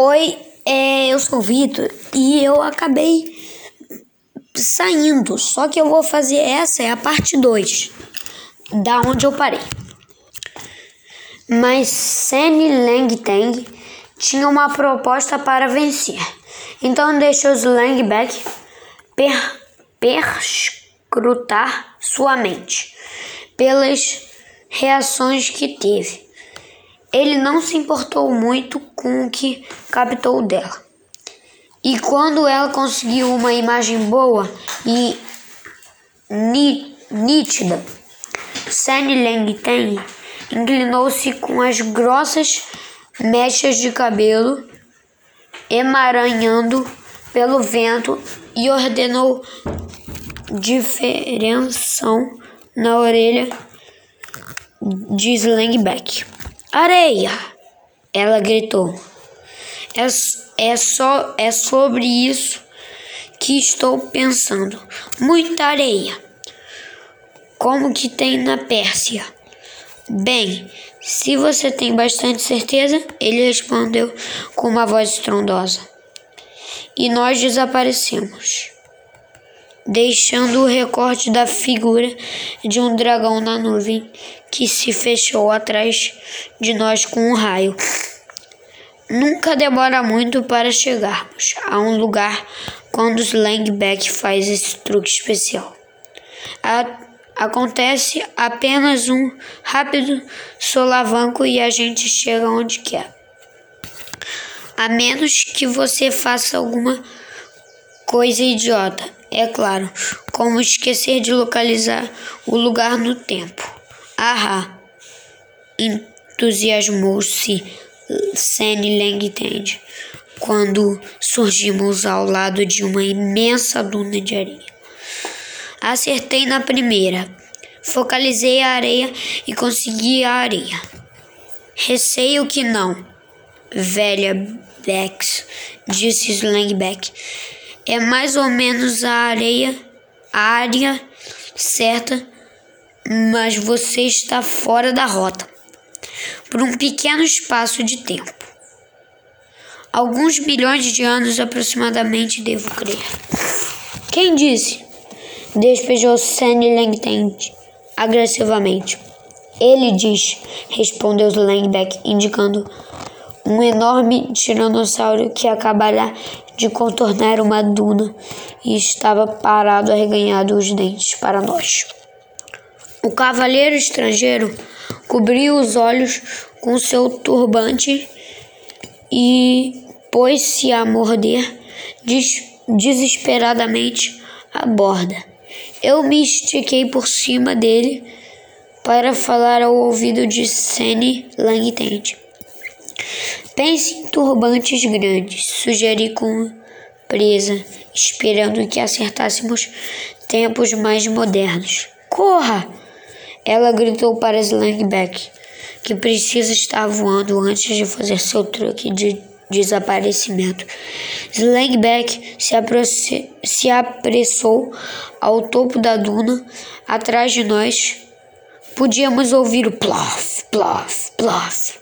Oi, é, eu sou o Vitor e eu acabei saindo, só que eu vou fazer essa é a parte 2 da onde eu parei. Mas Sene Lang Tang tinha uma proposta para vencer. Então deixou os Langback per, perscrutar sua mente pelas reações que teve. Ele não se importou muito com o que captou dela. E quando ela conseguiu uma imagem boa e nítida, Sunny Lang Tang inclinou-se com as grossas mechas de cabelo emaranhando pelo vento e ordenou diferenção na orelha de Slangback. Areia! Ela gritou. É, é, só, é sobre isso que estou pensando. Muita areia. Como que tem na Pérsia? Bem, se você tem bastante certeza, ele respondeu com uma voz estrondosa. E nós desaparecemos deixando o recorte da figura de um dragão na nuvem que se fechou atrás de nós com um raio. Nunca demora muito para chegarmos a um lugar quando Slangback faz esse truque especial. A acontece apenas um rápido solavanco e a gente chega onde quer. A menos que você faça alguma coisa idiota é claro, como esquecer de localizar o lugar no tempo. Ahá! Entusiasmou-se Senny Langtend quando surgimos ao lado de uma imensa duna de areia. Acertei na primeira. Focalizei a areia e consegui a areia. Receio que não, velha Bex, disse Slangback é mais ou menos a areia, a área certa, mas você está fora da rota por um pequeno espaço de tempo. Alguns milhões de anos aproximadamente, devo crer. Quem disse? Despejou Sandy Langtend agressivamente. Ele diz, respondeu Langback, indicando um enorme tiranossauro que acabara de contornar uma duna e estava parado arreganhado os dentes para nós. O cavaleiro estrangeiro cobriu os olhos com seu turbante e pôs-se a morder des desesperadamente a borda. Eu me estiquei por cima dele para falar ao ouvido de Sene Langtend. Pense em turbantes grandes, sugeri com presa, esperando que acertássemos tempos mais modernos. Corra! Ela gritou para Slangback, que precisa estar voando antes de fazer seu truque de desaparecimento. Slangback se, se apressou ao topo da duna, atrás de nós. Podíamos ouvir o plof, plof, plof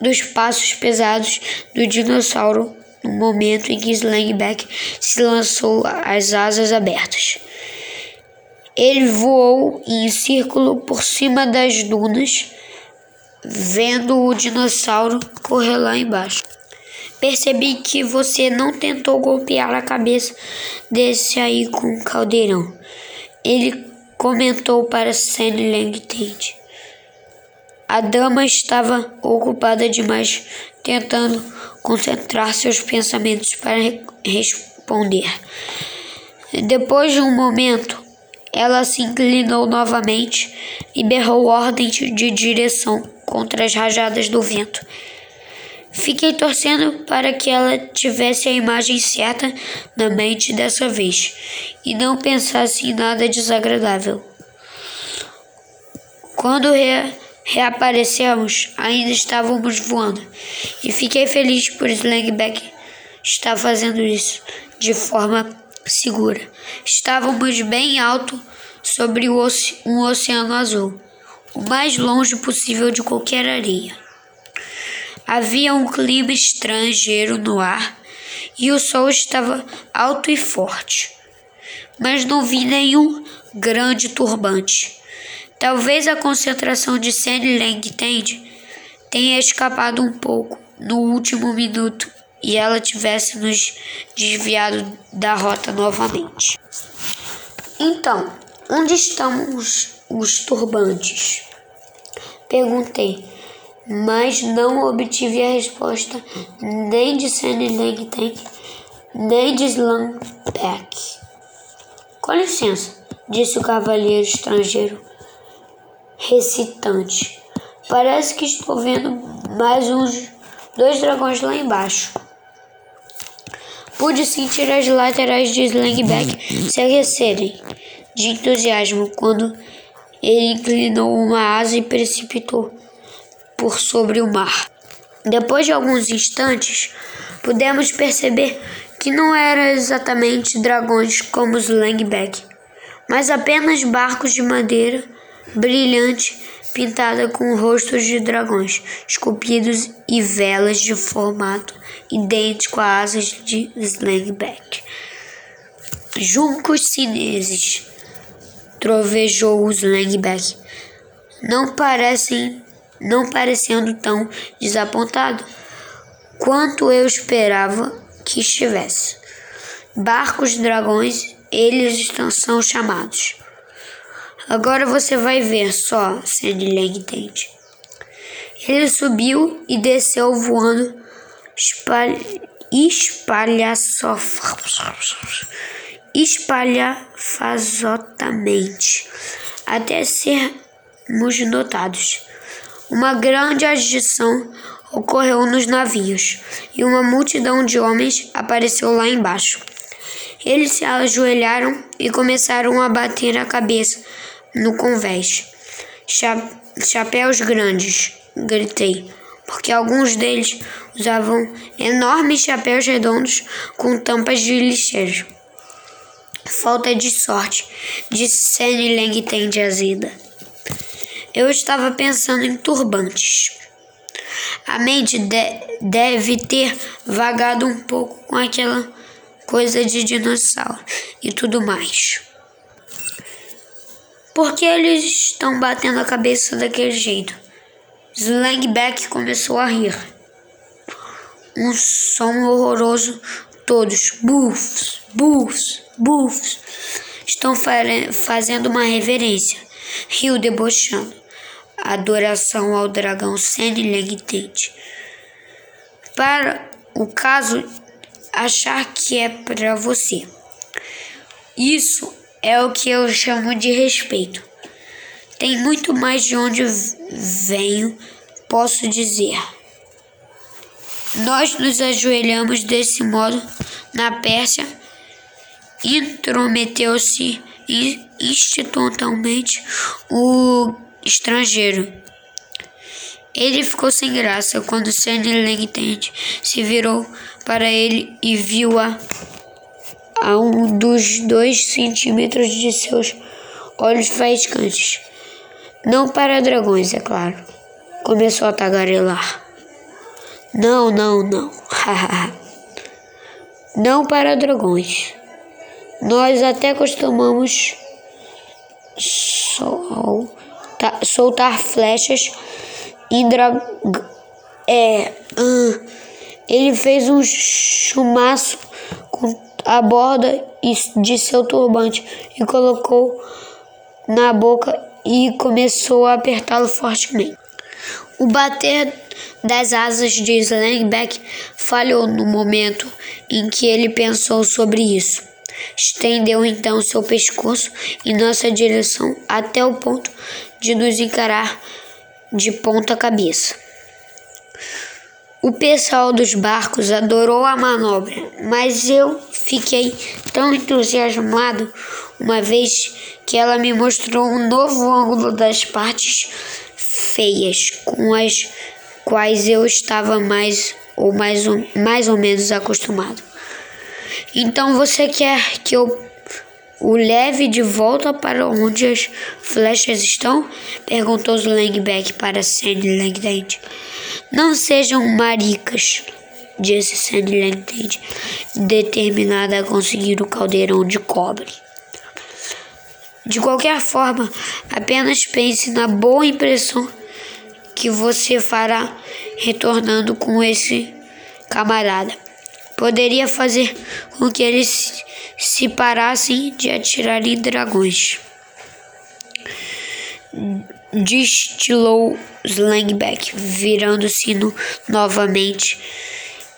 dos passos pesados do dinossauro no momento em que Slangback se lançou às asas abertas. Ele voou em círculo por cima das dunas, vendo o dinossauro correr lá embaixo. Percebi que você não tentou golpear a cabeça desse aí com um caldeirão. Ele comentou para Sandy Langtend. A dama estava ocupada demais tentando concentrar seus pensamentos para responder. Depois de um momento, ela se inclinou novamente e berrou ordens de direção contra as rajadas do vento. Fiquei torcendo para que ela tivesse a imagem certa na mente dessa vez e não pensasse em nada desagradável. Quando re reaparecemos, ainda estávamos voando, e fiquei feliz por Slangback estar fazendo isso de forma segura. Estávamos bem alto sobre um oceano azul, o mais longe possível de qualquer areia. Havia um clima estrangeiro no ar e o sol estava alto e forte. Mas não vi nenhum grande turbante. Talvez a concentração de Sandy Lang Tend tenha escapado um pouco no último minuto e ela tivesse nos desviado da rota novamente. Então, onde estão os, os turbantes? Perguntei, mas não obtive a resposta nem de Sandy Langton, nem de Slumbeck. Com licença, disse o cavalheiro estrangeiro, recitante. Parece que estou vendo mais uns dois dragões lá embaixo. Pude sentir as laterais de Slangback se aquecerem de entusiasmo quando ele inclinou uma asa e precipitou por sobre o mar. Depois de alguns instantes, pudemos perceber que não eram exatamente dragões como os mas apenas barcos de madeira brilhante pintada com rostos de dragões esculpidos e velas de formato idêntico a asas de Slangback. Juncos chineses, trovejou o Slangback. Não parecem, não parecendo tão desapontado quanto eu esperava que estivesse. Barcos dragões, eles são chamados. Agora você vai ver só, Sandy Langdent. Ele subiu e desceu voando espalha, espalhafazotamente até sermos notados. Uma grande agitação ocorreu nos navios e uma multidão de homens apareceu lá embaixo. Eles se ajoelharam e começaram a bater a cabeça no convés. Cha chapéus grandes, gritei, porque alguns deles usavam enormes chapéus redondos com tampas de lixeiro. Falta de sorte, disse Senny Langton de azida. Eu estava pensando em turbantes. A mente de deve ter vagado um pouco com aquela coisa de dinossauro e tudo mais. Por que eles estão batendo a cabeça daquele jeito? Slangback começou a rir. Um som horroroso. Todos, bufs, bufs, bufs, estão fazendo uma reverência. Riu debochando. Adoração ao dragão Senilengtente. Para o caso achar que é para você. Isso é o que eu chamo de respeito. Tem muito mais de onde venho, posso dizer. Nós nos ajoelhamos desse modo na Pérsia, intrometeu-se institucionalmente o estrangeiro. Ele ficou sem graça quando Sandy Langton se virou para ele e viu-a a um dos dois centímetros de seus olhos faiscantes. Não para dragões, é claro. Começou a tagarelar. Não, não, não. não para dragões. Nós até costumamos soltar, soltar flechas em dragão. É. Uh, ele fez um chumaço com a borda de seu turbante e colocou na boca e começou a apertá-lo fortemente. O bater das asas de Slangback falhou no momento em que ele pensou sobre isso. Estendeu então seu pescoço em nossa direção até o ponto de nos encarar de ponta cabeça. O pessoal dos barcos adorou a manobra, mas eu fiquei tão entusiasmado uma vez que ela me mostrou um novo ângulo das partes feias com as quais eu estava mais ou mais, mais ou menos acostumado. Então você quer que eu o leve de volta para onde as flechas estão? Perguntou Langback para Sandy Langdent. Não sejam maricas, disse Sandy Langtend, determinada a conseguir o caldeirão de cobre. De qualquer forma, apenas pense na boa impressão que você fará retornando com esse camarada. Poderia fazer com que eles se parassem de atirar em dragões. Destilou Slangback, virando-se novamente.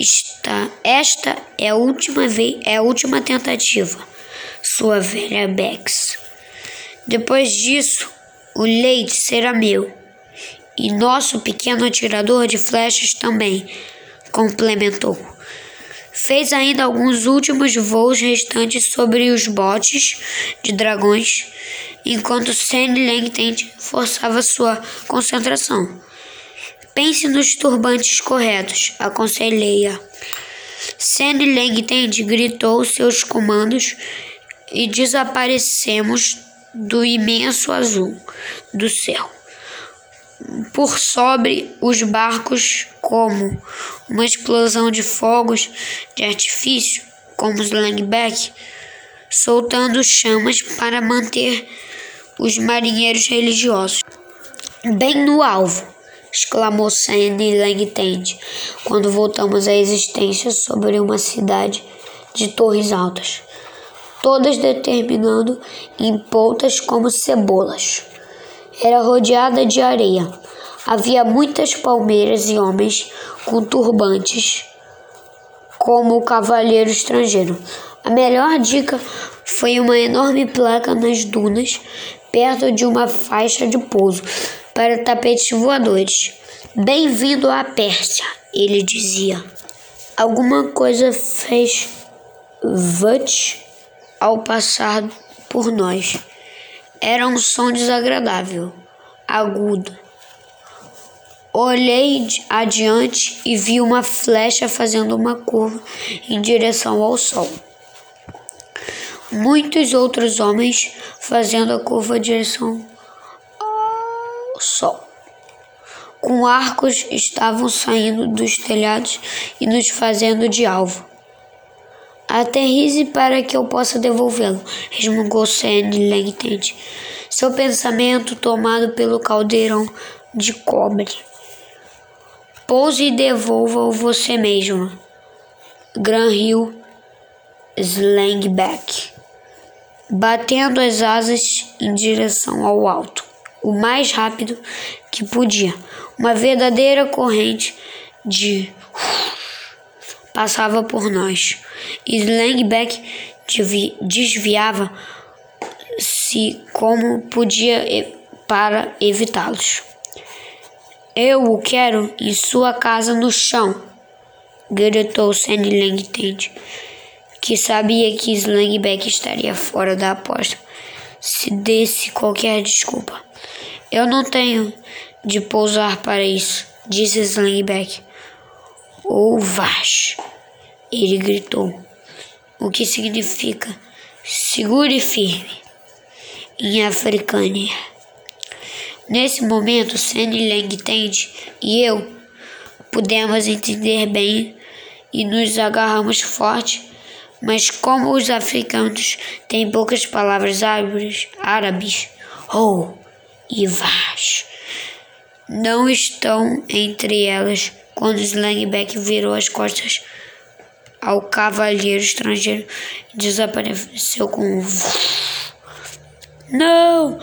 Esta, esta é a última vez, é a última tentativa, sua velha Bex. Depois disso, o leite será meu, e nosso pequeno atirador de flechas também, complementou. Fez ainda alguns últimos voos restantes sobre os botes de dragões, enquanto Sandy Langtent forçava sua concentração. Pense nos turbantes corretos, aconselhei-a. Sandy Langtent gritou seus comandos e desaparecemos do imenso azul do céu. Por sobre os barcos, como uma explosão de fogos de artifício, como os Langback, soltando chamas para manter os marinheiros religiosos. Bem no alvo, exclamou Sandy Langtend, quando voltamos à existência sobre uma cidade de torres altas todas determinando em pontas como cebolas. Era rodeada de areia. Havia muitas palmeiras e homens com turbantes, como o cavalheiro estrangeiro. A melhor dica foi uma enorme placa nas dunas, perto de uma faixa de pouso para tapetes voadores. Bem-vindo à Pérsia, ele dizia. Alguma coisa fez Vut ao passar por nós. Era um som desagradável, agudo. Olhei adiante e vi uma flecha fazendo uma curva em direção ao sol. Muitos outros homens fazendo a curva em direção ao sol. Com arcos estavam saindo dos telhados e nos fazendo de alvo. Aterrize para que eu possa devolvê-lo, resmungou Sandy Langtent, seu pensamento tomado pelo caldeirão de cobre. Pouse e devolva-o você mesmo. Granhill Slangback, batendo as asas em direção ao alto, o mais rápido que podia. Uma verdadeira corrente de passava por nós. Slangback desviava-se como podia para evitá-los. Eu o quero em sua casa no chão, gritou Sandy Langtent, que sabia que Slangback estaria fora da aposta se desse qualquer desculpa. Eu não tenho de pousar para isso, disse Slangback. Ou Vash, ele gritou, o que significa segure firme em africânia. Nesse momento, Sandy Langtend e eu pudemos entender bem e nos agarramos forte, mas como os africanos têm poucas palavras árabes, árabes ou oh, Vash, não estão entre elas quando Slangback virou as costas ao cavalheiro estrangeiro e desapareceu com um. Não!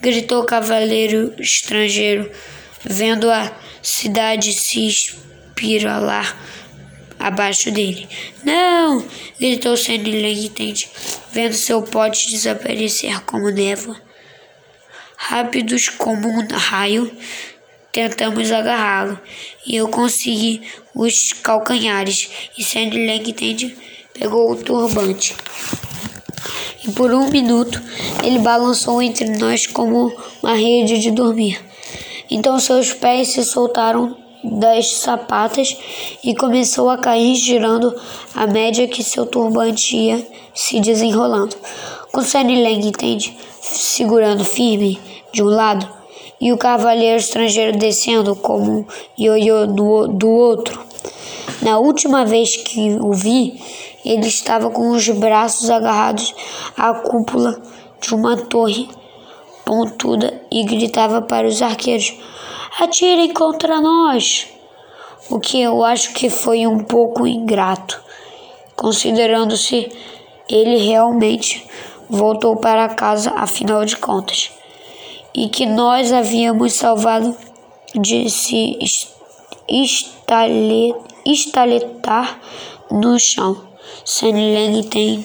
gritou o cavaleiro estrangeiro, vendo a cidade se espiralar abaixo dele. Não! gritou Sandy Langtente, vendo seu pote desaparecer como névoa. Rápidos como um raio, Tentamos agarrá-lo e eu consegui os calcanhares e Sandy Langtend pegou o turbante. E por um minuto ele balançou entre nós como uma rede de dormir. Então seus pés se soltaram das sapatas e começou a cair girando à média que seu turbante ia se desenrolando. Com Sandy Langtend segurando firme de um lado e o cavaleiro estrangeiro descendo como um ioiô do, do outro. Na última vez que o vi, ele estava com os braços agarrados à cúpula de uma torre pontuda e gritava para os arqueiros: Atirem contra nós! O que eu acho que foi um pouco ingrato, considerando-se ele realmente voltou para casa, afinal de contas, e que nós havíamos salvado de se estaletar no chão. Sanileng Teng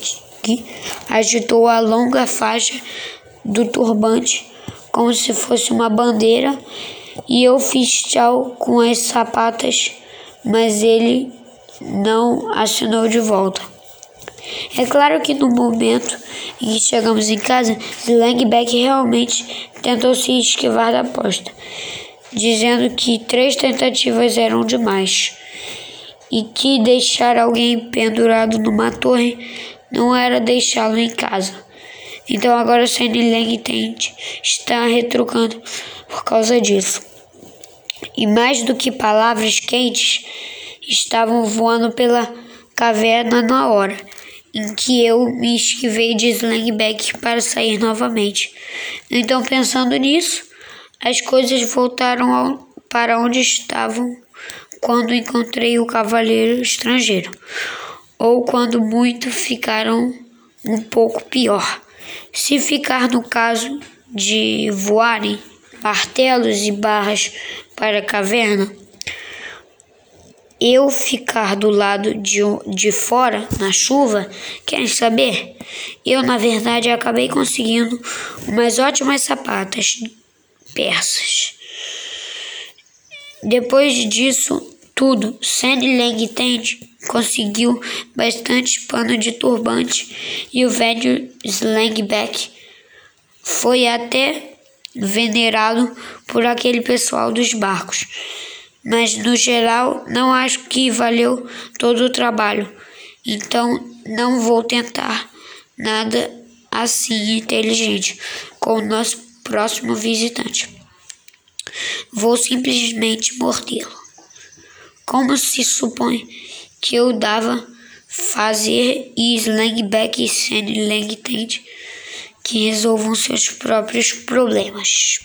agitou a longa faixa do turbante como se fosse uma bandeira e eu fiz tchau com as sapatas, mas ele não assinou de volta. É claro que no momento em que chegamos em casa, Langback realmente tentou se esquivar da aposta, dizendo que três tentativas eram demais e que deixar alguém pendurado numa torre não era deixá-lo em casa. Então agora Sandy Lang tente está retrucando por causa disso. E mais do que palavras quentes, estavam voando pela caverna na hora em que eu me esquivei de Slangback para sair novamente. Então, pensando nisso, as coisas voltaram ao, para onde estavam quando encontrei o cavaleiro estrangeiro, ou quando muito ficaram um pouco pior. Se ficar no caso de voarem martelos e barras para a caverna, eu ficar do lado de, de fora na chuva, querem saber? Eu, na verdade, acabei conseguindo umas ótimas sapatas persas. Depois disso tudo, Sandy Lang conseguiu bastante pano de turbante e o velho Slangback foi até venerado por aquele pessoal dos barcos mas no geral não acho que valeu todo o trabalho. Então não vou tentar nada assim inteligente com o nosso próximo visitante. Vou simplesmente mordê-lo. Como se supõe que eu dava fazer e e Sandy Langtent que resolvam seus próprios problemas.